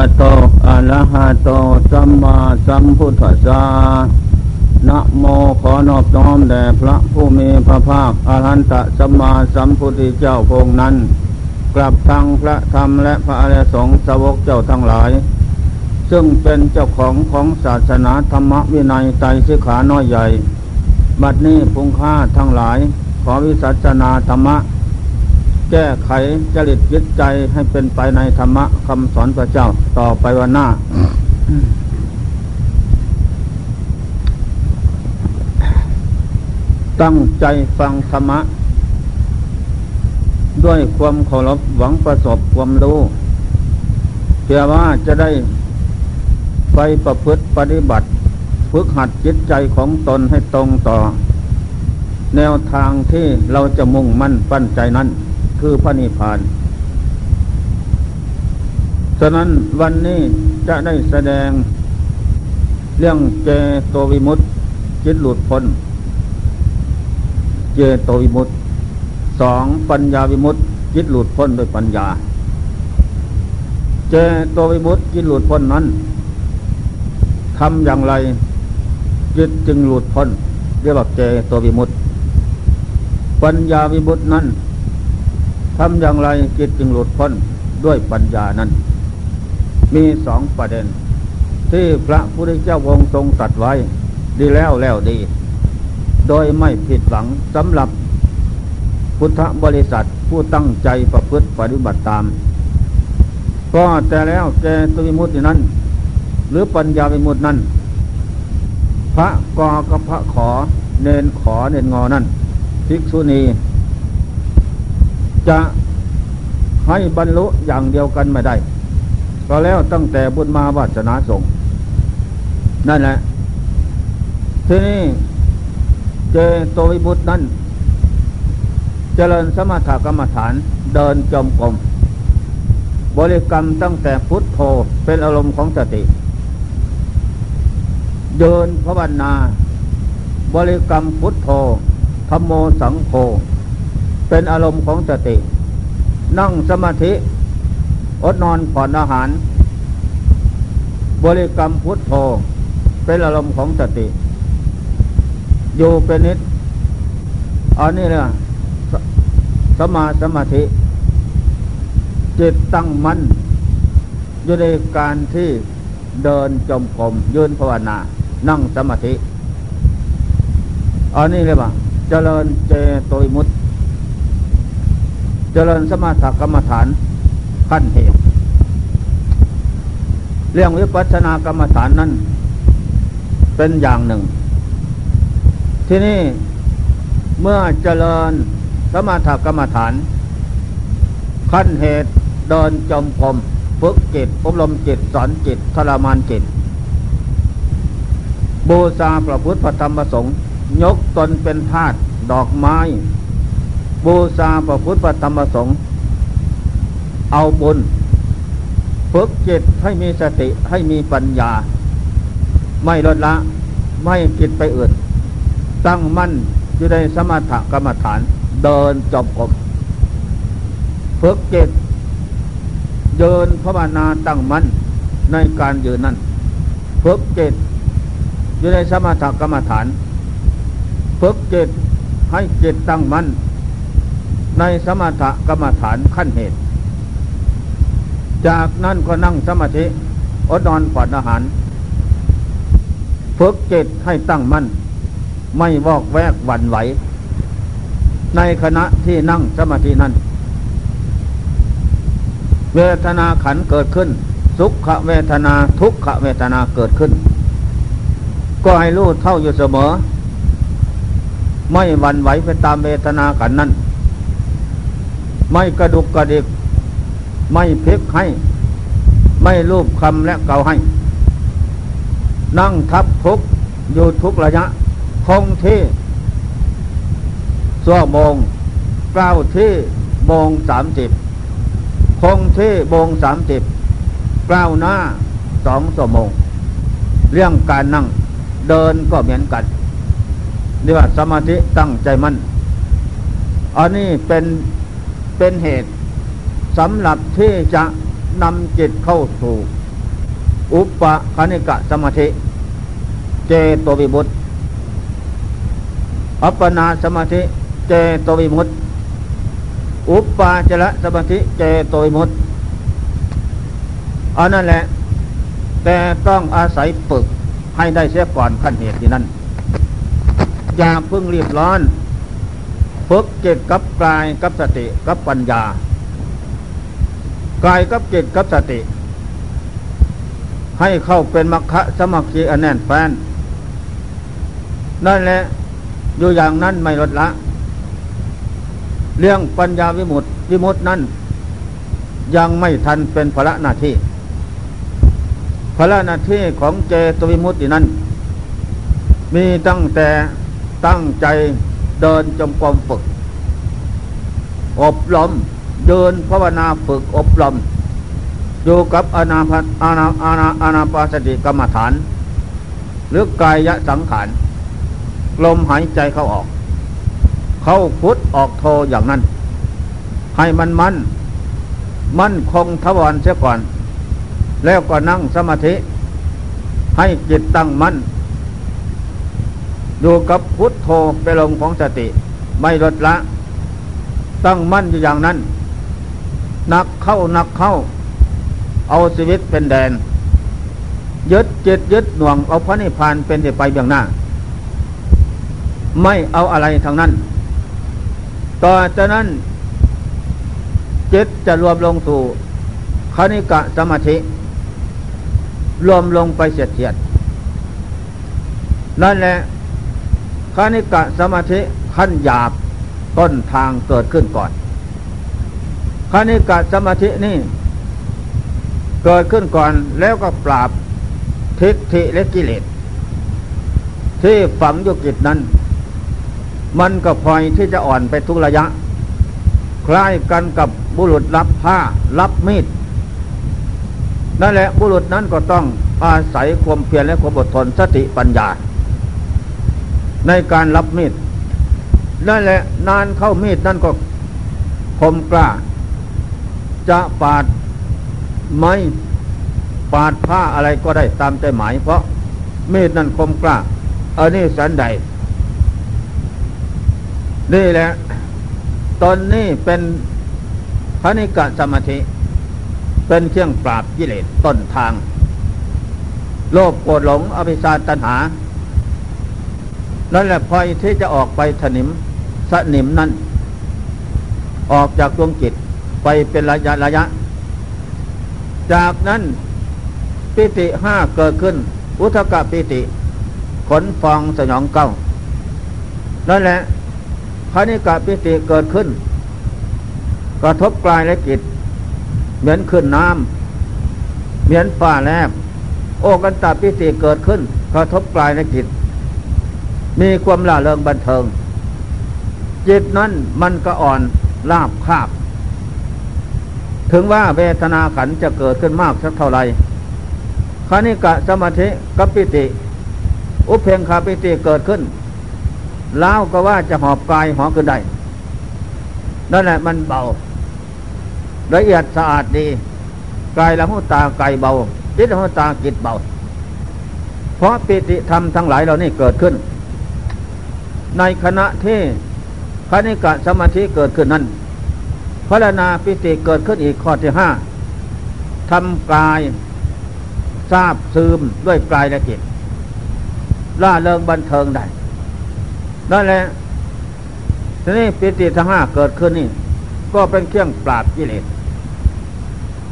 ะโตอะระหะโตสัมมาสัมพุทธัสสะนะโมขอนอบน้อมแด่พระผู้มีพระภาคอรหันตสัมมาสัมพุทธเจ้าพงนั้น กลับทางพระธรรมและพระอริยสงฆ์สาวกเจ้าทั้งหลาย ซึ่งเป็นเจ้าของของศาสนาธรรมวินัยไตรสิขาน้อยใหญ่ บัดนี้พุงค่าทั้งหลาย ขอวิสัชนาธรรมะ แก้ไขจริตยึดใจให้เป็นไปในธรรมะคำสอนพระเจ้าต่อไปวันหน้า ตั้งใจฟังธรรมะ ด้วยความเคารพหวังประสบความรู้เพื่อว่าจะได้ไปประพฤติปฏิบัติ ฝึกหัดจิตใจของตนให้ตรงต่อ แนวทางที่เราจะมุ่งมั่นปั้นใจนั้น คือพระนิพพาน ฉะนั้นวันนี้จะได้แสดง เรื่องเจโตวิมุตติจิตหลุดพ้น เจโตวิมุตติสองปัญญาวิมุตติจิตหลุดพ้นด้วยปัญญา เจโตวิมุตติจิตหลุดพ้นนั้นทำอย่างไรจิตจึงหลุดพ้นเรียกว่าเจโตวิมุตติปัญญาวิมุตตินั้น ทำอย่างไรจิตจึงหลุดพ้นด้วยปัญญานั้น มีสองประเด็น ที่พระพุทธเจ้าองค์ทรงตรัสไว้ ดีแล้วแล้วดี โดยไม่ผิดหวังสำหรับพุทธบริษัทผู้ตั้งใจประพฤติปฏิบัติตาม ก็แต่แล้วแกตุวิมุตินั้น หรือปัญญาวิมุตินั้น พระกอกับพระขอเนนขอเนนงอนั้นภิกษุณี จะให้บรรลุอย่างเดียวกันไม่ได้ ก็แล้วตั้งแต่บุญมาวาสนาส่งนั่นแหละ ทีนี้เจโตวิบุตรนั้น เจริญสมถกรรมฐานเดินจมกรมบริกรรมตั้งแต่พุทโธเป็นอารมณ์ของสติ เดินภาวนา บริกรรมพุทโธธรรมโมสังโฆ เป็นอารมณ์ของสติ นั่งสมาธิ อดนอนผ่อนอาหาร บริกรรมพุทโธเป็นอารมณ์ของสติ อยู่เป็นนิดอันนี้เลยสมาสมาธิ จิตตั้งมั่นอยู่ในการที่เดินจมกรมยืนภาวนา นั่งสมาธิ อันนี้เลยว่าเจริญเจโตยมุต เจริญสมาธิกรรมฐานขั้นเหตุ เรื่องวิปัสสนากรรมฐานนั้นเป็นอย่างหนึ่ง ที่นี่เมื่อเจริญสมาธิกรรมฐาน ขั้นเหตุเดินจมกรมฝึกจิตอบรมจิตสอนจิตทรมานจิตบูชาพระพุทธธรรมพระสงฆ์ยกตนเป็นทาสดอกไม้ บูชาพระพุทธธรรมสงฆ์เอาบุญฝึกจิตให้มีสติให้มีปัญญา ไม่ลดละ ไม่คิดไปอื่นตั้งมั่นอยู่ในสมถกรรมฐาน เดินจบกบฝึกจิตเดินภาวนาตั้งมั่นในการยืนนั้นฝึกจิตอยู่ในสมถกรรมฐานฝึกจิตให้จิตตั้งมั่น ในสมถกรรมฐานขั้นเหตุ จากนั้นก็นั่งสมาธิอดนอนผ่อนอาหารฝึกจิตให้ตั้งมั่น ไม่วอกแวกหวั่นไหว ในขณะที่นั่งสมาธินั้น เวทนาขันเกิดขึ้น สุขเวทนาทุกขเวทนาเกิดขึ้น ก็ให้รู้เท่าอยู่เสมอ ไม่หวั่นไหวไปตามเวทนากันนั้น ไม่กระดุกกระดิก ไม่พลิกให้ ไม่รูปคำและเกาให้ นั่งทับทุกอยู่ทุกระยะ คงที่สั่วโมงเก้าที่โมงสามสิบคงที่โมงสามสิบเก้าหน้าสองชั่วโมง เรื่องการนั่งเดินก็เหมือนกันเรียกว่าสมาธิตั้งใจมั่นอันนี้เป็น เป็นเหตุสำหรับที่จะนำจิตเข้าสู่ อุปคณิกะสมาธิ เจตวิมุตติอัปปนาสมาธิเจตวิมุตติอุปปาจระสมาธิเจตวิมุตติอันนั่นแหละ แต่ต้องอาศัยฝึกให้ได้เสียก่อนขั้นเหตุที่นั้นอย่าเพิ่งรีบร้อน ฝึกจิตกับกายกับสติกับปัญญากายกับจิตกับสติ ให้เข้าเป็นมรรคสมัคคีอันแน่นแฟนนั่นแหละอยู่อย่างนั้นไม่ลดละ เรื่องปัญญาวิมุตติวิมุตตินั้น ยังไม่ทันเป็นภาระหน้าที่ภาระหน้าที่ของเจตวิมุตตินั้น มีตั้งแต่ตั้งใจ เดินจมกรมฝึก อบรมเดินภาวนาฝึกอบรมอยู่กับอนาพอานาอานาอานาปาสติกรรมฐาน หรือกายสังขารลมหายใจเข้าออก เข้าพุทออกโทอย่างนั้น ให้มันมันมั่นคงทวารเสียก่อน แล้วก็นั่งสมาธิ ให้จิตตั้งมั่น อยู่กับพุทโธไปลงของสติ ไม่ลดละ ตั้งมั่นอยู่อย่างนั้นนักเข้านักเข้า เอาชีวิตเป็นแดน ยึดจิตยึดหน่วงเอาพระนิพพานเป็นที่ไปเบื้องหน้า ไม่เอาอะไรทางนั้น ต่อจากนั้น จิตจะรวมลงสู่คณิกะสมาธิ รวมลงไปเสียดเสียดนั่นแหละ คณิกะสมาธิขั้นหยาบต้นทางเกิดขึ้นก่อนคณิกะสมาธินี่ เกิดขึ้นก่อนแล้วก็ปราบทิฏฐิและกิเลสที่ฝังอยู่กิจนั้น มันก็พลอยที่จะอ่อนไปทุกระยะ คล้ายกันกับบุรุษรับผ้ารับมีดนั่นแหละบุรุษนั้นก็ต้องอาศัยความเพียรและความอดทนสติปัญญา ในการรับมีดนั่นแหละนานเข้ามีดนั่นก็คมกล้า จะปาดไม้ปาดผ้าอะไรก็ได้ตามใจหมาย เพราะมีดนั้นคมกล้าอันนี้สันใด นี่แหละ ตอนนี้เป็นพระนิกะสมาธิ เป็นเครื่องปราบกิเลสต้นทาง โลภโกรธหลงอภิชาตัณหา นั่นแหละพอที่จะออกไปถนิมสนิมนั้นออกจากดวงจิตไปเป็นระยะระยะ จากนั้นปิติห้าเกิดขึ้น อุทกะปิติ ขนฟองสยองเก้า นั่นแหละคณิกะปิติเกิดขึ้น กระทบกลายและกิจ เหมือนขึ้นน้ำเหมือนฟ้าแลบโอกันตาปิติเกิดขึ้น กระทบกลายและกิจ มีความล่าเริงบันเทิง จิตนั้นมันก็อ่อนลาบคาบ ถึงว่าเวทนาขันจะเกิดขึ้นมากสักเท่าไรคานิกะสมาธิกัปปิติ อุเพงคาปิติเกิดขึ้นแล้วก็ว่าจะหอบกายหอขึ้นได้นั่นแหละมันเบา ละเอียดสะอาดดี กายละหูตาไกเบาจิตละหูตากิจเบา เพราะปิติธรรมทั้งหลายเหล่านี้เกิดขึ้น ในขณะที่คณิกะสมาธิเกิดขึ้นนั้นพระนาปิติเกิดขึ้นอีกข้อที่ห้าทำกายทราบซึมด้วยกายและจิตล่าเริงบันเทิงได้นั่นแหละทีนี้ปิติทั้งห้าเกิดขึ้นนี่ ก็เป็นเครื่องปราบกิเลส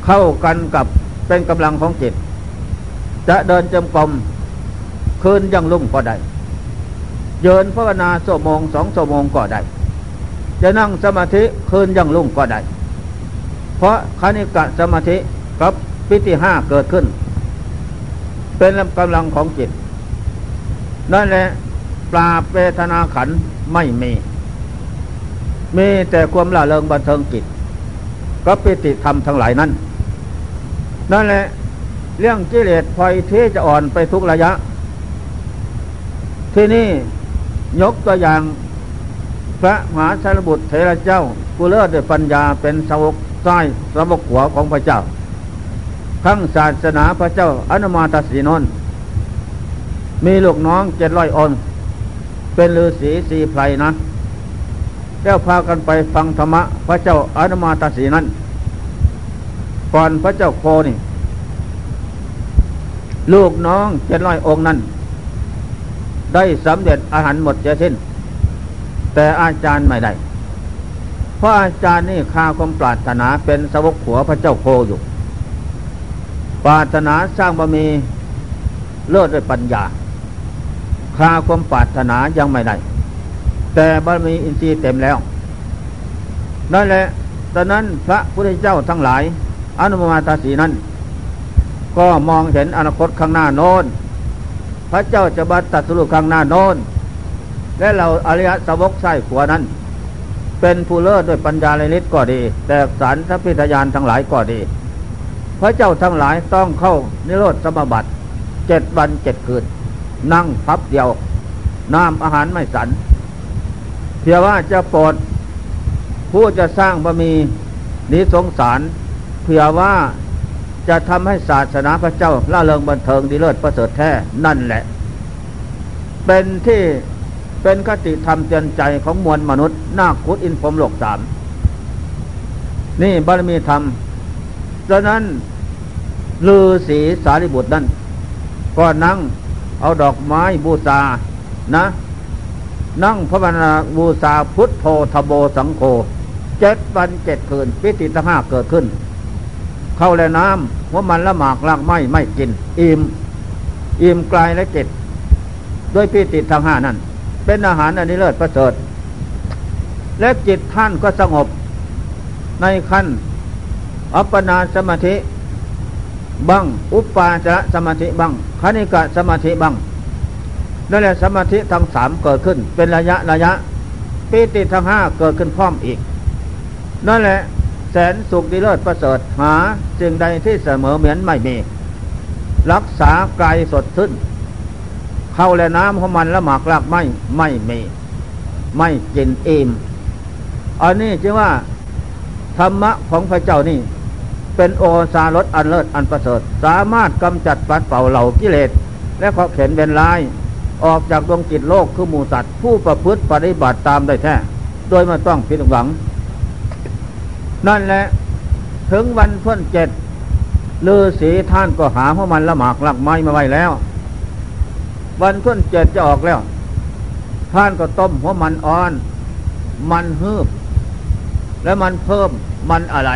เข้ากันกับเป็นกำลังของจิต จะเดินจมกรมคืนยังลุ่งก็ได้ เยินภาวนาสมงสองสมงก็ได้ จะนั่งสมาธิคืนยังลุ่งก็ได้ เพราะคณิกะสมาธิกับปิติห้าเกิดขึ้น เป็นกำลังของจิต นั่นแหละปราบเวทนาขันไม่มี มีแต่ความละเริงบันเทิงจิตกับปิติธรรมทั้งหลายนั้น นั่นแหละ เรื่องกิเลสพลอยที่จะอ่อนไปทุกระยะ ที่นี่ ยกตัวอย่างพระมหาชารบุตรเถระเจ้าผู้เลิศด้วยปัญญาเป็นสาวกใต้สาวกหัวของพระเจ้าขั้งศาสนาพระเจ้าอนุมาตสีนนมีลูกน้องเจ็ดร้อยองเป็นฤาษีสีไพรนะแล้วพากันไปฟังธรรมะพระเจ้าอนุมาตสีนั้นก่อนพระเจ้าโคนี่ ลูกน้องเจ็ดร้อยองค์นั้น ได้สำเร็จอาหารหมดเจสิ้น แต่อาจารย์ไม่ได้ เพราะอาจารย์นี่คาความปรารถนาเป็นสวกขัวพระเจ้าโคอยู่ ปรารถนาสร้างบารมีเลิศด้วยปัญญาคาความปรารถนายังไม่ได้ แต่บารมีอินทรีย์เต็มแล้วนั่นแหละตอนนั้นพระพุทธเจ้าทั้งหลายอนุมาตาสีนั้น ก็มองเห็นอนาคตข้างหน้าโน้น พระเจ้าจะบัตตัสรุข้างหน้าโน้นและเราอริยสาวกใส่ขวานั้น เป็นผู้เลิศด้วยปัญญาเลนิดก็ดี แต่สารทัพพิทยานทั้งหลายก็ดี พระเจ้าทั้งหลายต้องเข้านิโรธสมบัติเจ็ดวันเจ็ดคืน นั่งพับเดียว น้ำอาหารไม่สันเพียงว่าจะโปรดผู้จะสร้างบะมีนิสงสารเพื่อว่า จะทำให้ศาสนาพระเจ้าล่าเริงบันเทิงดีเลิศประเสริฐแท้นั่นแหละ เป็นที่เป็นคติธรรมเตือนใจของมวลมนุษย์นาคุดอินพรมโลกสามนี่บารมีธรรมดังนั้นลือศีสารีบุตรนั่นก็นั่งเอาดอกไม้บูชานะ นั่งพระบรรณาบูชาพุทธโธทโบสังโฆเจ็ดวันเจ็ดคืน ปิติตห้าเกิดขึ้น เข้าแลน้ำว่ามันละหมากลากไม้ไม่กิน อิ่มอิ่มกลายและเจ็ดด้วยปิติทั้งห้านั้นเป็นอาหารอันนี้เลิศประเสริฐ และจิตท่านก็สงบในขั้น อัปปนาสมาธิบังอุปปาจระสมาธิบังคณิกะสมาธิบังนั่นแหละสมาธิทั้งสามเกิดขึ้น เป็นระยะระยะปีติทั้งห้าเกิดขึ้นพร้อมอีก นั่นแหละ แสนสุขดีเลิศประเสริฐหาสิ่งใดที่เสมอเหมือนไม่มี รักษากายสดขึ้นเข้าและน้ำของมันละหมากลากไม่ไม่มี ไม่กินอิ่มอันนี้จึงว่า ธรรมะของพระเจ้านี่ เป็นโอซารสอันเลิศอันประเสริฐ สามารถกำจัดปัดเป่าเหล่ากิเลส และขอเข็นเป็นลาย ออกจากดวงจิตโลกคือหมูสัตว์ ผู้ประพฤติปฏิบัติตามได้แท้ โดยไม่ต้องผิดหวัง นั่นแหละ ถึงวันพ้นเจ็ดลือสีท่านก็หาพวกมันละหมากหลักไม้มาไว้แล้ว วันพ้นเจ็ดจะออกแล้ว ท่านก็ต้มหัวมันอ่อน มันฮืบ และมันเพิ่มมันอะไร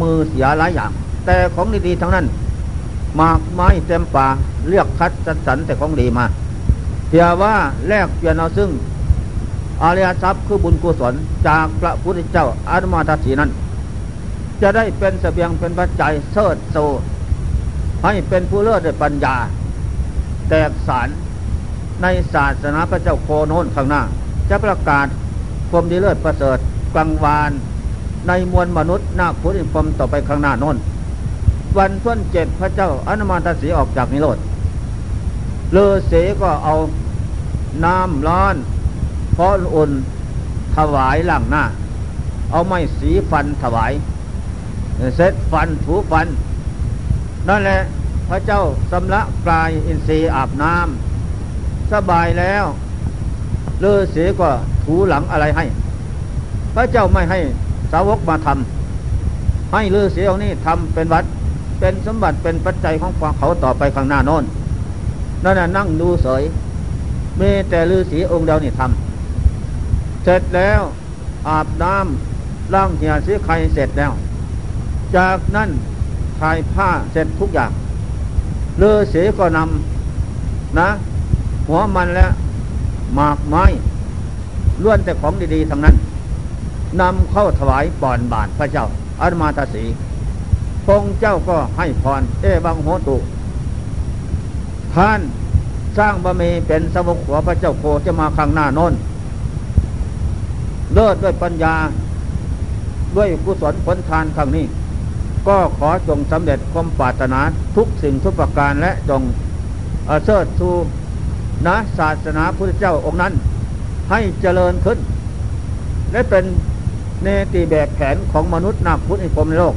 มือเสียหลายอย่าง แต่ของดีๆทั้งนั้นหมากไม้เต็มป่าเลือกคัดสรรแต่ของดีมาเพียว่าแลกเปลี่ยนเอาซึ่งอาริยทรัพย์คือบุญกุศลจากพระพุทธเจ้าอานุมาตสีนั้น จะได้เป็นสเสบียงเป็นปัจจัยเสิดโซให้เป็นผู้เลิศด้วยปัญญา แตกสารในศาสนาพระเจ้าโคโนนข้างหน้า จะประกาศความดีเลิศประเสริฐกลางวานในมวลมนุษย์นาคุอิพรมต่อไปข้างหน้าน้น วันท้นเจ็ดพระเจ้าอนุมานตสีออกจากนิโรธเลอเสก็เอาน้ำร้อนพออุ่นถวายหลังหน้า เอาไม้สีฟันถวาย เสร็จฟันถูฟัน นั่นแหละพระเจ้าสำละกายอินทรีย์อาบน้ำสบายแล้วเลอเสก็ถูหลังอะไรให้ พระเจ้าไม่ให้สาวกมาทำให้เลือเสียงนี้ทำเป็นวัดเป็นสมบัติเป็นปัจจัยของเขาต่อไปข้างหน้าโน้นนั่นน่ะนั่งดูเสยมีแต่ลือสีองค์เดียวนี่ทำเสร็จแล้วอาบน้ำล้างเหียสีไข่เสร็จแล้ว จากนั้นถ่ายผ้าเสร็จทุกอย่าง เลือสีก็นำนะ หัวมันแล้วหมากไม้ล้วนแต่ของดีๆทั้งนั้นนำเข้าถวายปอนบาทพระเจ้าอามาตสีพงเจ้าก็ให้พร เอบังโหตุ ท่านสร้างบะมีเป็นสมุขหัวพระเจ้าโคจะมาข้างหน้านนเลิศด้วยปัญญา ด้วยกุศลผลทานครั้งนี้ ก็ขอจงสำเร็จความปรารถนาทุกสิ่งทุกประการและจงเสิร์ชูนะศาสนาพุทธเจ้าองค์นั้น ให้เจริญขึ้น และเป็นเนติแบบแผนของมนุษย์นักพุทธในพรมในโลก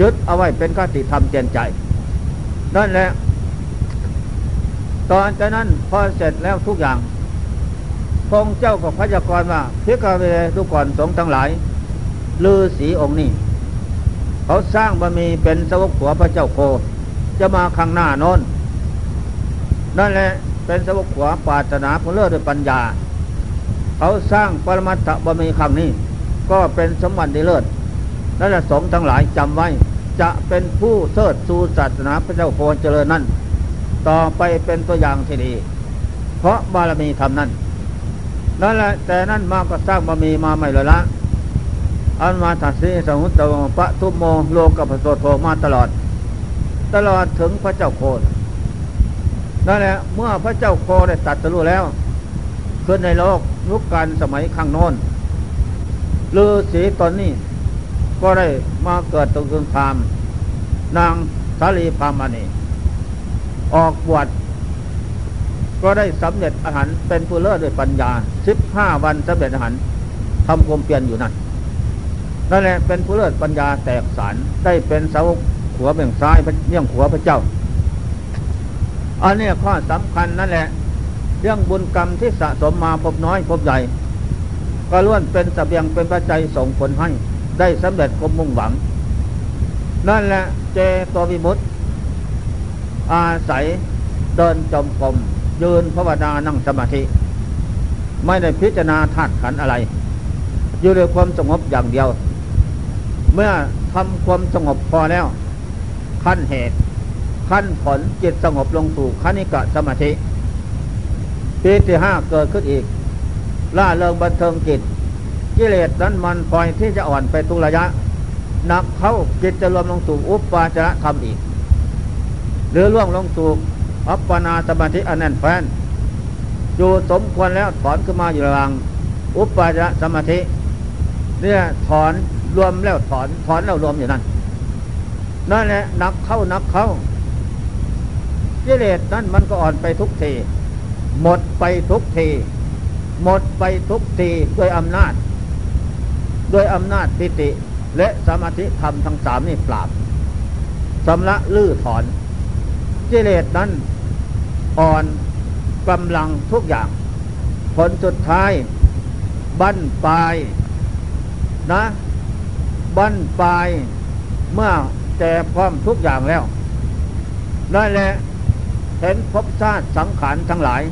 ยึดเอาไว้เป็นคติธรรมเจนใจ นั่นแหละ ตอนจากนั้นพอเสร็จแล้วทุกอย่างพงเจ้าก็พยากรณ์ว่าพิกาเวทุกก่อนสงทั้งหลายลือสีองค์นี้ เขาสร้างบะมีเป็นสวกขัวพระเจ้าโค จะมาข้างหน้านนนั่นแหละเป็นสวกขัวปาถนาผู้เลิศด้วยปัญญา เขาสร้างปรมัตถบะมีครั้งนี้ ก็เป็นสมบัติเลิศนั่นแหละสงทั้งหลายจำไว้ จะเป็นผู้เสิดสูศาสนาพระเจ้าโคเจริญนั่นต่อไปเป็นตัวอย่างที่ดี เพราะบารมีทำนั่นนั่นแหละแต่นั่นมาก็สร้างบารมีมาไม่เลยละ อันมาถัดสีสมุตตะปะทุโมโลกับพระโสโทมาตลอด ตลอดถึงพระเจ้าโคนั่นแหละเมื่อพระเจ้าโคได้ตัดสู้แล้วขึ้นในโลกยุคการสมัยข้างโน้นลือสีตอนนี้ ก็ได้มาเกิดตรงคืนพาม นางสาลีพามานีออกบวชก็ได้สำเร็จอาหารเป็นผู้เลิศด้วยปัญญาสิบห้าวันสำเร็จอาหารทำความเปลี่ยนอยู่นั่น นั่นแหละเป็นผู้เลิศปัญญาแตกสารได้เป็นสาวกขัวเบี่ยงซ้ายเบี่ยงขัวพระเจ้า อันนี้ข้อสำคัญนั่นแหละ เรื่องบุญกรรมที่สะสมมาพบน้อยพบใหญ่ ก็ล้วนเป็นสเสบียงเป็นปัจจัยส่งผลให้ ได้สำเร็จคมมุ่งหวัง นั่นแหละเจตัววิมุตติ อาศัยเดินจมกรมยืนภาวนานั่งสมาธิ ไม่ได้พิจารณาธาตุขันอะไร อยู่ในความสงบอย่างเดียว เมื่อทำความสงบพอแล้ว ขั้นเหตุ ขั้นผลจิตสงบลงสู่คณิกะสมาธิปีที่ห้าเกิดขึ้นอีก ล่าเริงบันเทิงจิตกิเลสนั้นมันปล่อยที่จะอ่อนไปทุกระยะนักเข้าจิตจะรวมลงสู่อุปปาจารธรรมอีก หรือร่วงลงสู่อัปปนาสมาธิอันแน่นแฟ้นอยู่สมควรแล้วถอนขึ้นมาอยู่ระหว่างอุปปาจารสมาธิ เนี่ยถอน รวมแล้วถอนถอนแล้วรวมอยู่นั่นนั่นแหละนักเข้านักเข้ากิเลสนั้นมันก็อ่อนไปทุกทีหมดไปทุกทีหมดไปทุกทีด้วยอำนาจ ด้วยอำนาจปิติ และสมาธิธรรมทั้งสามนี่ปราบสำละลื้อถอนกิเลสนั้นอ่อนกำลังทุกอย่าง ผลสุดท้ายบั้นปลายนะ บั้นปลายเมื่อแก่พร้อมทุกอย่างแล้วนั่นแหละเห็นภพชาติสังขารทั้งหลาย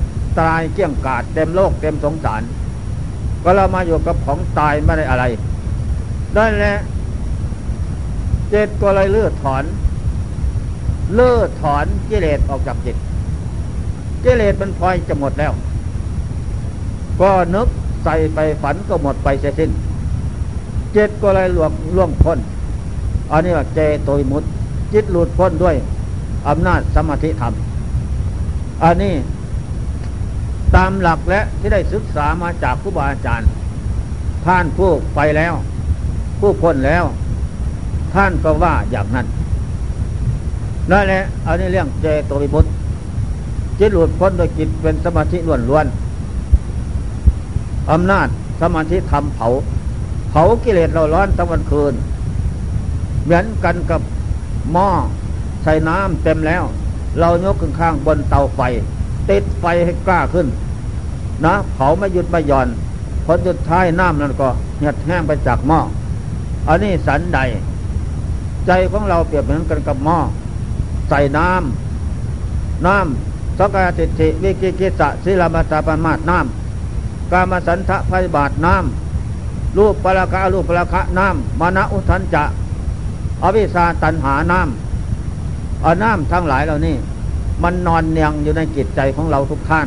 ตายเกี่ยงกาดเต็มโลกเต็มสงสาร ก็เรามาอยู่กับของตายไม่ได้อะไร ได้แล้วเจตก็เลยเลือดถอน เลือดถอนกิเลสออกจากจิตกิเลสมันพลอยจะหมดแล้ว ก็นึกใส่ไปฝันก็หมดไปเสียสิ้น จตก็เลยหลวงล่วงพ้น อันนี้ว่าเจโตยมุตจิตหลุดพ้นด้วยอำนาจสมาธิธรรม อันนี้ตามหลักและที่ได้ศึกษามาจากครูบาอาจารย์ ท่านผู้ไปแล้ว ผู้พ้นแล้ว ท่านก็ว่าอย่างนั้นนั่นแหละอันนี้เรื่องเจโตวิมุตจิตหลุดพ้นโดยจิตเป็นสมาธิล้วนล้วนอำนาจสมาธิทำเผา ผากิเลสเราร้อนทั้งวันคืน เหมือนกันกับหม้อใส่น้ำเต็มแล้ว เรายกขึ้นข้างบนเตาไฟ ติดไฟให้กล้าขึ้น นะเผาไม่หยุดไม่หย่อนผลสุดท้ายน้ำนั้นก็เหียดแห้งไปจากหม้ออันนี้สันใด ใจของเราเปรียบเหมือนกันกับหม้อใส่น้ำน้ำสกายติติวิกิกิสะศิลามาตาปมาตน้ำกามาสันทะภัยบาทน้ำ รูปปราคะรูปปราคะน้ำมานะอุทันจะอวิชาตันหาน้ำเอาน้ำทั้งหลายเหล่านี้ มันนอนเนียงอยู่ในจิตใจของเราทุกท่าน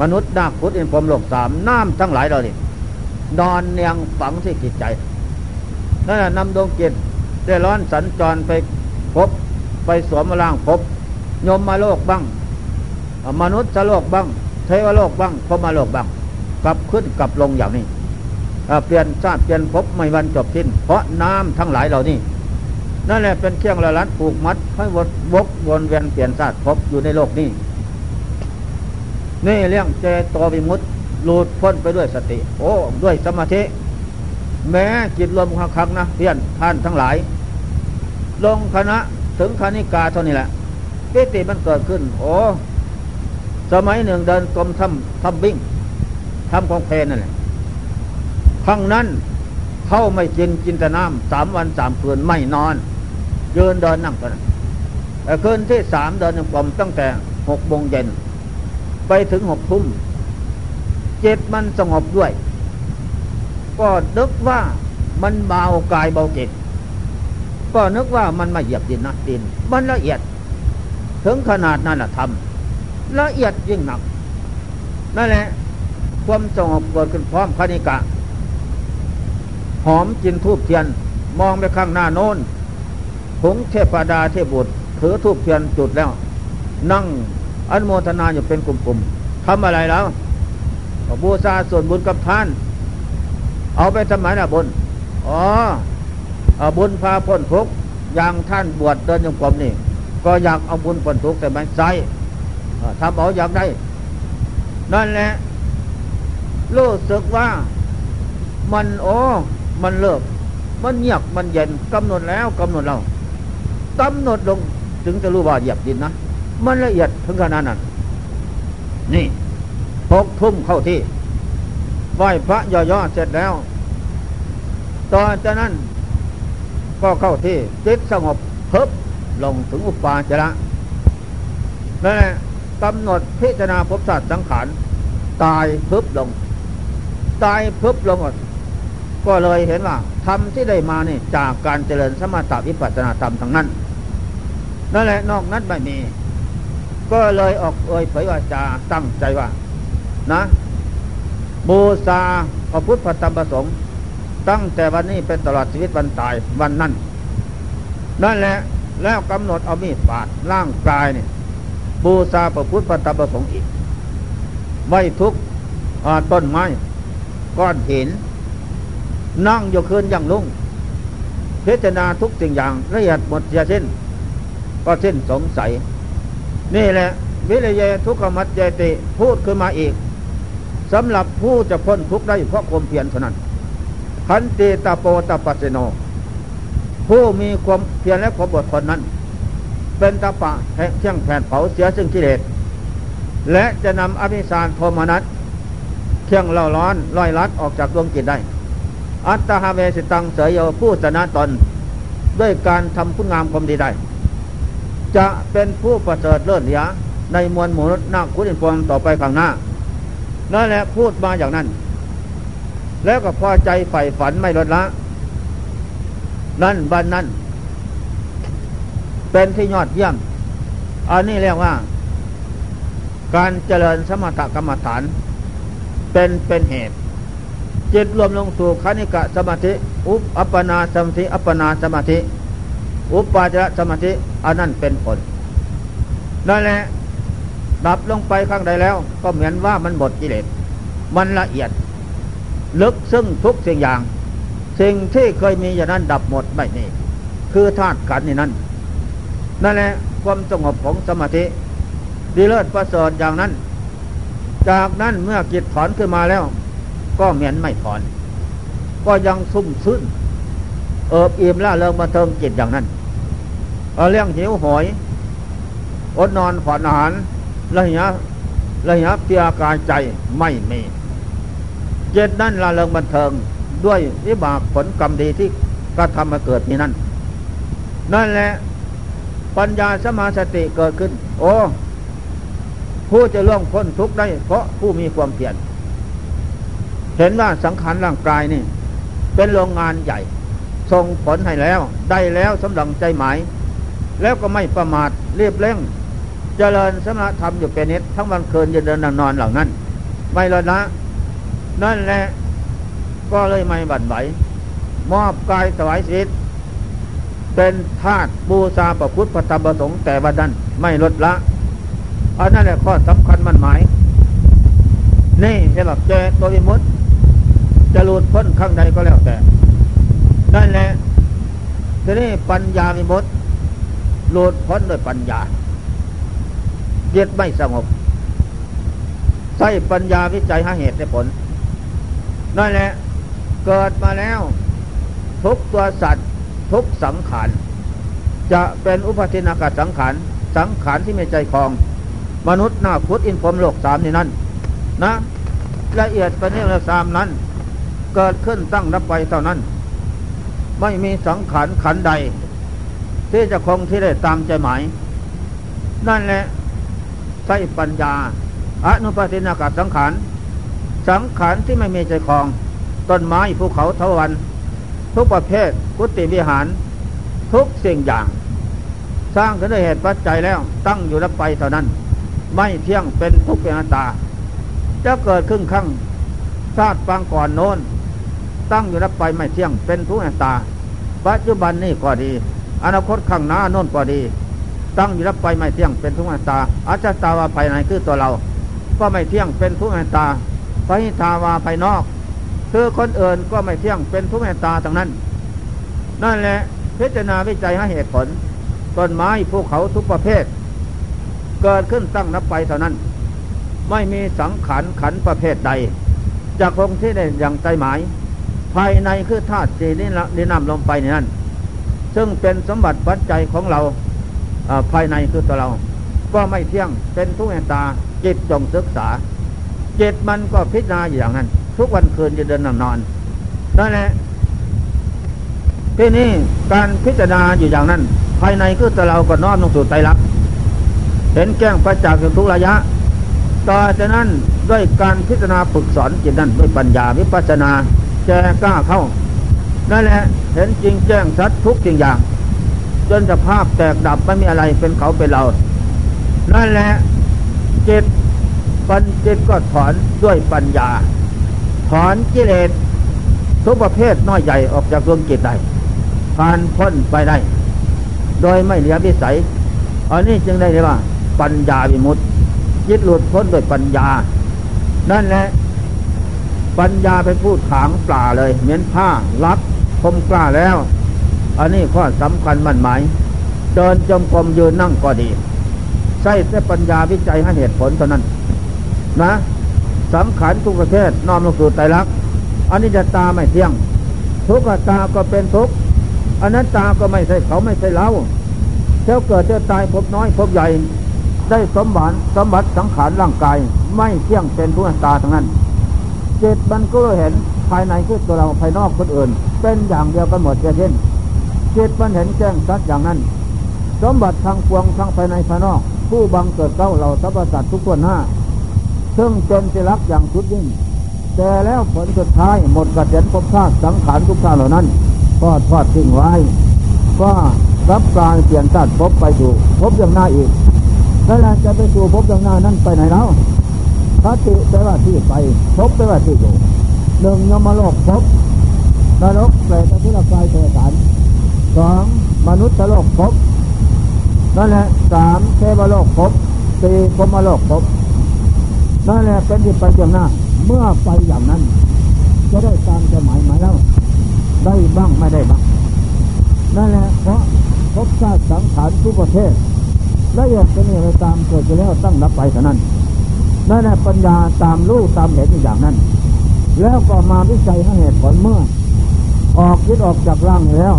มนุษย์นาคพุทธอินพรมโลกสามน้ำทั้งหลายเรานี่นอนเนียงฝังที่จิตใจนั่นแหละนำดวงจิตได้ร้อนสัญจรไปพบไปสวมร่างพบยมมาโลกบ้าง มนุษย์โลกบ้าง เทวโลกบ้างพมมาโลกบ้าง กลับขึ้นกลับลงอย่างนี้ เปลี่ยนชาติเปลี่ยนภพไม่วันจบสิ้น เพราะน้ำทั้งหลายเหล่านี้ นั่นแหละเป็นเครื่องละลัดผูกมัดให้วนวกวนเวียนเปลี่ยนชาติพอยู่ในโลกนี้นี่เรื่องเจโตวิมุตต์หลุดพ้นไปด้วยสติ โอ้ด้วยสมาธิ แม้จิตรวมครั้งนะเพียนท่านทั้งหลาย ลงคณะถึงคณิกาเท่านี้แหละปิติมันเกิดขึ้น โอ้สมัยหนึ่งเดินกรมทำทำบิ้งทำของเพลนั่นแหละ ครั้งนั้นเข้าไม่กินกินแต่น้ำสามวันสามคืนไม่นอนเดินเดินนั่งกันแต่คืนที่สามเดินกรมตั้งแต่หกโมงเย็น ไปถึงหกทุ่มเจิตมันสงบด้วย ก็นึกว่ามันเบากายเบาจิตก็นึกว่ามันไม่เหยียบดินนะดิน มันละเอียด ถึงขนาดนั้นละทำละเอียดยิ่งหนักนั่นแหละความสงบเกิดขึ้นพร้อมคณิกะ หอมกินทูบเทียน มองไปข้างหน้าโน้นผงเทพดาเทพบุตรถือทูบเทียนจุดแล้ว นั่งอนุโมทนาอยู่เป็นกลุ่มๆทำอะไรแล้วบูชาส่วนบุญกับท่าน เอาไปทำไมนะบุญอ๋อบุญพาพ้นทุกอย่างท่านบวชเดินยงกรมนี่ ก็อยากเอาบุญพ้นทุกแต่ไม่ใช่ทำเอาอยากได้ นั่นแหละรู้สึกว่ามันโอ้ มันเลิก มันเงียบมันเย็นกำหนดแล้วกำหนดเรากำหนดลงถึงจะรู้ว่าเหยียบดินนะ มันละเอียดถึงขนาดนั้นนี่หกทุ่มเข้าที่ไหว้พระย่อๆเสร็จแล้ว ตอนจากนั้นก็เข้าที่จิตสงบเพิบลงถึงอุปาจระนั่นแหละกำหนดพิจารณาภพศาสตว์สังขารตายเพิบลง ตายเพิบลง ก็เลยเห็นว่าธรรมที่ได้มานี่จากการเจริญสมถะวิปัสสนาธรรมทั้งนั้นนั่นแหละนอกนั้นไม่มี ก็เลยออกเอ่ยเผยว่าจาตั้งใจว่า นะบูชาพระพุทธธรรมประสงค์ ตั้งแต่วันนี้เป็นตลอดชีวิตวันตายวันนั้นนั่นแหละแล้วกำหนดเอามีดปาดร่างกายเนี่ยบูชาพระพุทธธรรมประสงค์อีกไว้ทุกต้นไม้ก้อนหิน นั่งอยู่คืนอย่างลุ่งพิจารณาทุกสิ่งอย่างละเอียดหมดเสียสิ้น ก็สิ้นสงสัย นี่แหละ วิริยทุกขมัจเจติพูดขึ้นมาอีกสำหรับผู้จะพ้นทุกข์ได้เพราะความเพียรเท่านั้นขันติตาโปตาปัสโน ผู้มีความเพียรและความอดทนนั้น เป็นตาปะแห่งเชียงแผ่นเผาเสียซึ่งกิเลสและจะนำอภิสารโทมนัสเครื่องเล่าร้อนลอยลัดออกจากดวงจิตได้ อัตตาเวสิตังเสยโยผู้ชนะตนด้วยการทำคุณงามความดีได้ จะเป็นผู้ประเสริฐเลิศเหลียในมวลมนุษย์นาคุณอินฟองต่อไปข้างหน้า นั่นแหละพูดมาอย่างนั้น แล้วก็พอใจใฝ่ฝันไม่ลดละ นั่นบันนั้น เป็นที่ยอดเยี่ยม อันนี้เรียกว่า การเจริญสมถกรรมฐาน เป็นเป็นเหตุ จิตรวมลงสู่คณิกะสมาธิ อุปอัปปนาสมาธิ อัปปนาสมาธิ อุปปาจระสมาธิอันนั้นเป็นผลนั่นแหละดับลงไปข้างใดแล้ว ก็เหมือนว่ามันหมดกิเลสมันละเอียด ลึกซึ่งทุกสิ่งอย่าง สิ่งที่เคยมีอย่างนั้นดับหมดไม่มีคือธาตุขันนี่นั่นนั่นแหละความสงบของสมาธิ ดีเลิศประเสริฐอย่างนั้น จากนั้นเมื่อจิตถอนขึ้นมาแล้ว ก็เหมือนไม่ถอน ก็ยังซุ่มซึ้นเอิบอิ่มละเริงมาเทิงจิตอย่างนั้นเเรื่องหิวหอยอดนอนผ่อนอาหารระยะระยะเพียกายใจไม่มีเจตนั้นละเริงบันเทิงด้วยวิบากผลกรรมดีที่กระทำมาเกิดนี้นั่น นั่นแหละปัญญาสมาสติเกิดขึ้น โอ้ผู้จะล่วงพ้นทุกข์ได้เพราะผู้มีความเพียร เห็นว่าสังขารร่างกายนี่ เป็นโรงงานใหญ่ส่งผลให้แล้ว ได้แล้วสำหรับใจหมาย แล้วก็ไม่ประมาทเรียบเร่ง เจริญสมณธรรมอยู่เป็นนิดทั้งวันคืนยืนเดินนอนเหล่านั้น ไม่ละนะ นั่นแหละก็เลยไม่บั่นไหวมอบกายถวายชีวิต เป็นทาสบูชาประพุทธพระธรรมประสงค์แต่วันนั้นไม่ลดละอันนั่นแหละข้อสำคัญมันหมาย นี่เห็นหลักเจตัววิมุต จะหลุดพ้นข้างใดก็แล้วแต่ นั่นแหละทีนี้ปัญญาวิมุตหลุดพ้นด้วยปัญญาเย็ดไม่สงบใช้ปัญญาวิจัยหาเหตุในผล นั่นแหละ เกิดมาแล้ว ทุกตัวสัตว์ ทุกสังขาร จะเป็นอุปทินากาสังขาร สังขารที่ม่ใจคลอง มนุษย์หน้าพุทธอินพรมโลกสามนี่นั่นนะ ละเอียดประณีตสามนั้น เกิดขึ้นตั้งรับไปเท่านั้น ไม่มีสังขารขันใด ที่จะคงที่ได้ตามใจหมาย นั่นแหละใช้ปัญญาอนุปตินากาศสังขาร สังขารที่ไม่มีใจคลอง ต้นไม้ภูเขาเทวัน ทุกประเภทกุฏิวิหาร ทุกสิ่งอย่าง สร้างขึ้นด้วยเหตุปัจจัยแล้วตั้งอยู่รับไปเท่านั้น ไม่เที่ยงเป็นทุกข์เป็นอนัตตาจะเกิดขึ้นข้างชาติปางก่อนโน้น ตั้งอยู่รับไปไม่เที่ยงเป็นทุกข์เป็นอนัตา ปัจจุบันนี่ก็ดี อนาคตข้างหน้าโน้นก็ดี ตั้งอยู่รับไปไม่เที่ยงเป็นทุกข์เป็นอนัตาอาจจตาวาภายในคือตัวเรา ก็ไม่เที่ยงเป็นทุกข์เป็นอนัตาพหิทาวาภายนอก คือคนอื่นก็ไม่เที่ยงเป็นทุกข์เป็นอนัตตาทั้งนั้น นั่นแหละพิจารณาวิจัยหาเหตุผลต้นไม้ภูเขาทุกประเภท เกิดขึ้นตั้งนับไปเท่านั้น ไม่มีสังขารขันประเภทใดจากคงที่ได้อย่างใจหมาย ภายในคือธาตุสีนี่นี่นำลงไปในนั้นซึ่งเป็นสมบัติปัจจัยของเราภายในคือตัวเรา ก็ไม่เที่ยงเป็นทุกข์ตาจิตจงศึกษาจิตมันก็พิจารณาอย่างนั้น ทุกวันคืนจะเดินนอนนั่นแหละที่นี่การพิจารณาอยู่อย่างนั้น ภายในคือตัวเราก็น้อมลงสู่ใจรักเห็นแก้งประจักษ์ทุกระยะต่อจากนั้นด้วยการพิจารณาฝึกสอนจิตนั้นด้วยปัญญาวิปัสนา แจกล้าเข้า นั่นแหละเห็นจริงแจ้งชัดทุกสิ่งอย่าง จนสภาพแตกดับไม่มีอะไรเป็นเขาเป็นเรา นั่นแหละจิตปัญจิตก็ถอนด้วยปัญญา ถอนกิเลสทุกประเภทน้อยใหญ่ออกจากดวงจิตได้ผ่านพ้นไปได้ โดยไม่เหลือวิสัยอันนี้จึงได้เรียกว่า ปัญญาวิมุตติจิตหลุดพ้นด้วยปัญญา นั่นแหละ ปัญญาเป็นผู้ถางปลาเลยเหมือนผ้ารับคมกล้าแล้ว อันนี้ข้อสำคัญมั่นหมายเดินจมกรมยืนนั่งก็ดีใช้แต่ปัญญาวิจัยให้เหตุผลเท่านั้น นะสังขารทุกประเภทน้อมลงสู่ไตรลักษณ์อันนี้จะตาไม่เที่ยง ทุกตาก็เป็นทุกอันัตตาก็ไม่ใช่เขาไม่ใช่เราเท่าเกิดเท่าตายพบน้อยพบใหญ่ ได้สมบัติสมบัติสังขารร่างกาย ไม่เที่ยงเป็นทุกตาทั้งนั้น จิตมันก็เห็นภายในคือตัวเราภายนอกคนอื่น เป็นอย่างเดียวกันหมดเช่นจิตมันเห็นแจ้งชัดอย่างนั้น สมบัติทางปวงทางภายในภายนอก ผู้บังเกิดเก้าเราสรรพสัตว์ทุกคนห้าซึ่งเป็นสิลักอย่างสุดยิ่ง แต่แล้วผลสุดท้ายหมดกระเด็นภพชาติสังขารทุกชาติเหล่านั้นก็ทอดทิ้งไว้ ก็รับการเปลี่ยนชาติพบไปสู่พบอย่างหน้าอีกแล้วจะไปสู่พบอย่างหน้านั้นไปไหนแล้ว พระติแปลว่าที่ไปพบแปลว่าที่อยู่หนึ่งยมโลกพบนรกเปรตทุลกายเทสารสองมนุษย์โลกพบนั่นแหละสามเทวโลกพบสี่พมโลกพบนั่นแหละเป็นที่ไปอย่างหน้า เมื่อไปอย่างนั้น จะได้ตามจะหมายหมายแล้ว ได้บ้างไม่ได้บ้างนั่นแหละเพราะพบชาติสังขารทุกประเทศละอียดเป็นอะไรตามเกิดไปแล้วตั้งรับไปเท่านั้น นั่นแหละปัญญาตามรู้ตามเห็นอย่างนั้น แล้วก็มาวิจัยให้เหตุผลเมื่อ ออกยึดออกจากร่างแล้ว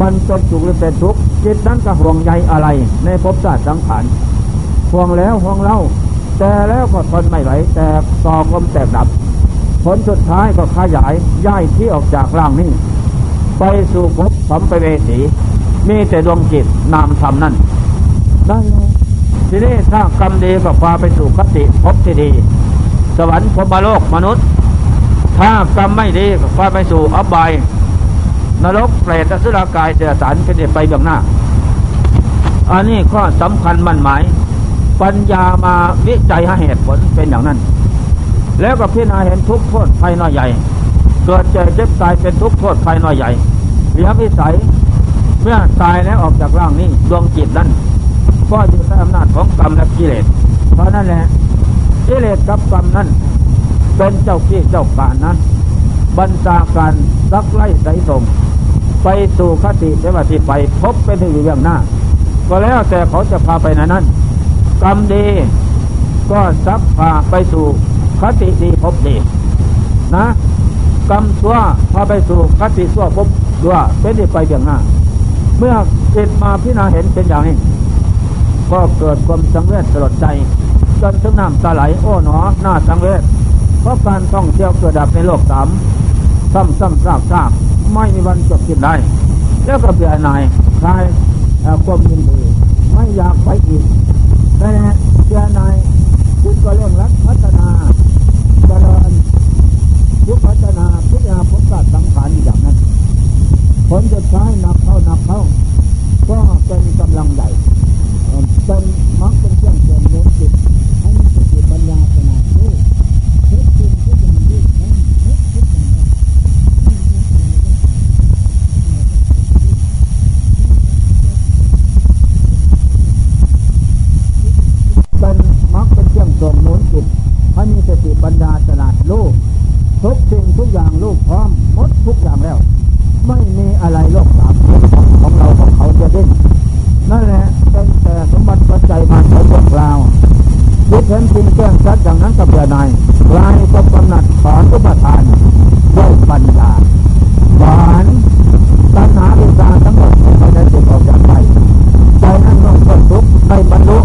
มันเป็นสุขหรือเป็นทุกข์จิตนั้นก็ห่วงใยอะไร ในภพชาติสังขารห่วงแล้วห่วงเล่า แต่แล้วก็ทนไม่ไหวแต่ต่อกลมแตกดับ ผลสุดท้ายก็ขยายย้ายที่ออกจากร่างนี้ ไปสู่ภพสัมปเวสีมีแต่ดวงจิตนามธรรมนั่นได้ ทีนี้ถ้ากรรมดีก็พาไปสู่คติภพที่ดี สวรรค์พรมโลกมนุษย์ ถ้ากรรมไม่ดีก็พาไปสู่อบายนรกเปรตสุรากายเสือสารเป็นไปเบื้องหน้า อันนี้ข้อสำคัญมั่นหมาย ปัญญามาวิจัยหาเหตุผลเป็นอย่างนั้น แล้วก็พิจารณาเห็นทุกโทษภายน้อยใหญ่ เกิดเจ็บเจ็บตายเป็นทุกโทษภายน้อยใหญ่เลี้ยวิสัย เมื่อตายแล้วออกจากร่างนี้ดวงจิตนั้น ก็อยู่ใต้อำนาจของกรรมและกิเลส เพราะนั่นแหละกิเลสกับกรรมนั้นเป็นเจ้าขี้เจ้าการนบรรดาการรักไล่ใส่สมไปสู่คติเทวที่ไปพบไปถึงอยู่อย่างหน้า ก็แล้วแต่เขาจะพาไปนั้นกรรมดีก็ซักพาไปสู่คติดีพบดีนะกรรมชั่วพาไปสู่คติชั่วพบด้วยเป็นที่ไปเบี่ยงหน้า เมื่อจิตมาพิจารณาเห็นเป็นอย่างนี้ ก็เกิดความสังเวชสลดใจจนถึงน้ำตาไหลโอ้หนอหน้าสังเวชเพราะการท่องเที่ยวเกิดดับในโลกสามซ้ำซ้ำซากซากไม่มีวันจบสิ้นได้ แล้วก็เบื่อหน่ายคลายความยินดีไม่อยากไปอีกแต่เบื่อหน่ายคิดก็เรื่องรักพัฒนาเจริญพุทพัฒนาพิจารณาพุทธสังขารอย่างนั้นผลจะใช้นับเข้านับเข้าก็เป็นกำลังใหญ่ เป็นมักเป็นเครื่องเสริมนุนจิตให้มีสติปัญญาขนาดรู้เท็จจริงทุกอย่างรู้นั้นเท็จทุกอย่างนั้นเป็นมักเป็นเครื่องเสริมนุนจิตให้มีสติปัญญาขนาดรู้ทุกสิ่งทุกอย่างรู้พร้อมหมดทุกอย่างแล้ว ไม่มีอะไรโลกสามของเราของเขาจะดิ้นนั่นแหละเป็นแต่สมบัติปัจจัยมาของพวกเรา ยึดเห็นจริงแจ้งชัดอย่างนั้นกับเบื่อนายลายก็กำหนัดถอนอุปทานด้วยปัญญาหวานตัณหาวิชาทั้งหมดไม่ได้จิตออกจากใจใจนั้นต้องพ้นทุกข์ได้บรรลุ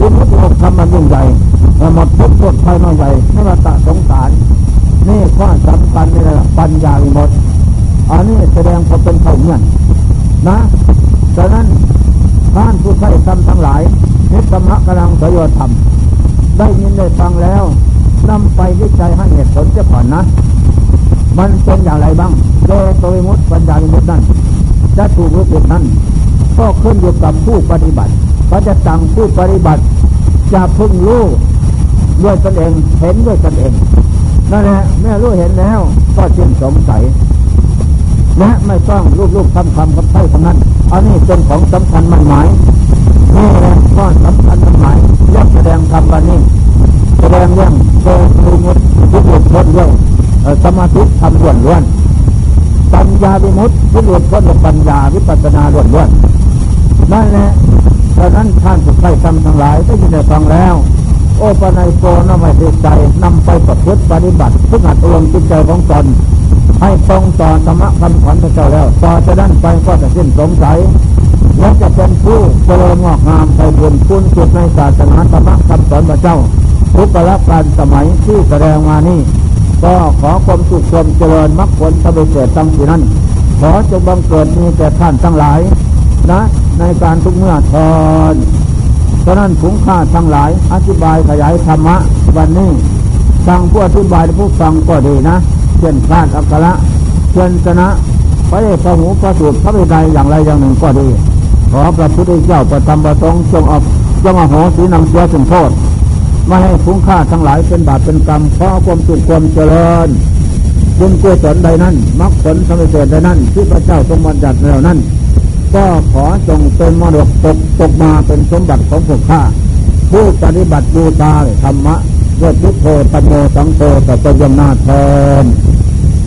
ยุมุตโลกธรรมมันยิ่งใหญ่หมดทุกข์หมดภัยน้อยใหญ่ไม่ว่าตะสงสารนี่ข้อสำคัญนี่แหละปัญญาวิมุตติอันนี้แสดงเขาเป็นเขาเงื่อนนะดังนั้นท่านผู้ใช้ธรรมทั้งหลายนิธรรมะกำลังสยธรรม ได้ยินได้ฟังแล้วนำไปวิจัยให้เหตุผลเสียก่อนนะ มันเป็นอย่างไรบ้างโดยตัววิมุตปัญญาวิมุตนั้นจะถูกรือผิดนั้นก็ขึ้นอยู่กับผู้ปฏิบัติก็จะสั่งผู้ปฏิบัติจะพึ่งรู้ด้วยตนเองเห็นด้วยตนเองนั่นแหละแม่รู้เห็นแล้วก็จึงสงสัย และไม่ต้องรูปรูปคำคำคำไถ่คำนั้นอันนี้เป็นของสำคัญมันหมายนี่แหละข้อสำคัญมันหมายเรื่องแสดงธรรมวันนี้แสดงเรื่องโตรูมุตทุกหลุดพ้นด้วยสมาธิทำล้วนล้วนปัญญาวิมุตทุกหลุดพ้นกับปัญญาวิปัสสนาล้วนล้วนนั่นแหละดังนั้นท่านผู้ใช้ธรรมทั้งหลายได้ยินได้ฟังแล้ว โอปนัยโกนำไปติดใจนำไปประพฤติปฏิบัติทุกหัดอารมณ์จิตใจของตน ให้ตรงต่อธรรมะคำขวัญพระเจ้าแล้ว ต่อจากนั้นไปก็จะสิ้นสงสัยและจะเป็นผู้เจริญงอกงามไปบุญคุณสุดในศาสนาธรรมะคำสอนพระเจ้า ทุกประการสมัยที่แสดงมานี้ก็ขอความสุขความเจริญมรรคผลสำเร็จตั้งที่นั้นขอจงบังเกิดมีแต่ท่านทั้งหลายนะในการทุกเมื่อทอนฉะนั้นผงค่าทั้งหลาย อธิบายขยายธรรมะ วันนี้ฟังผู้อธิบายผู้ฟังก็ดีนะ เช่นพลาดอักขระเช่นชนะพระเอกพระหูพระสูตรพระวินัยอย่างไรอย่างหนึ่งก็ดี ขอพระพุทธเจ้าประทำประสงค์จงออกจงอโหสีนำเสียถึงโทษไม่ให้คุ้งค่าทั้งหลายเป็นบาปเป็นกรรมเพราะความสุขความเจริญบุญกุศลใดนั้นมรรคผลสำเร็จใดนั้นที่พระเจ้าทรงบัญญัติแล้วนั้น ก็ขอจงเป็นมรดกตกตกมาเป็นสมบัติของพวกข้าผู้ปฏิบัติบูชาธรรมะ ด้วยพุทโธปัญโมสังโฆสัพพยนาทน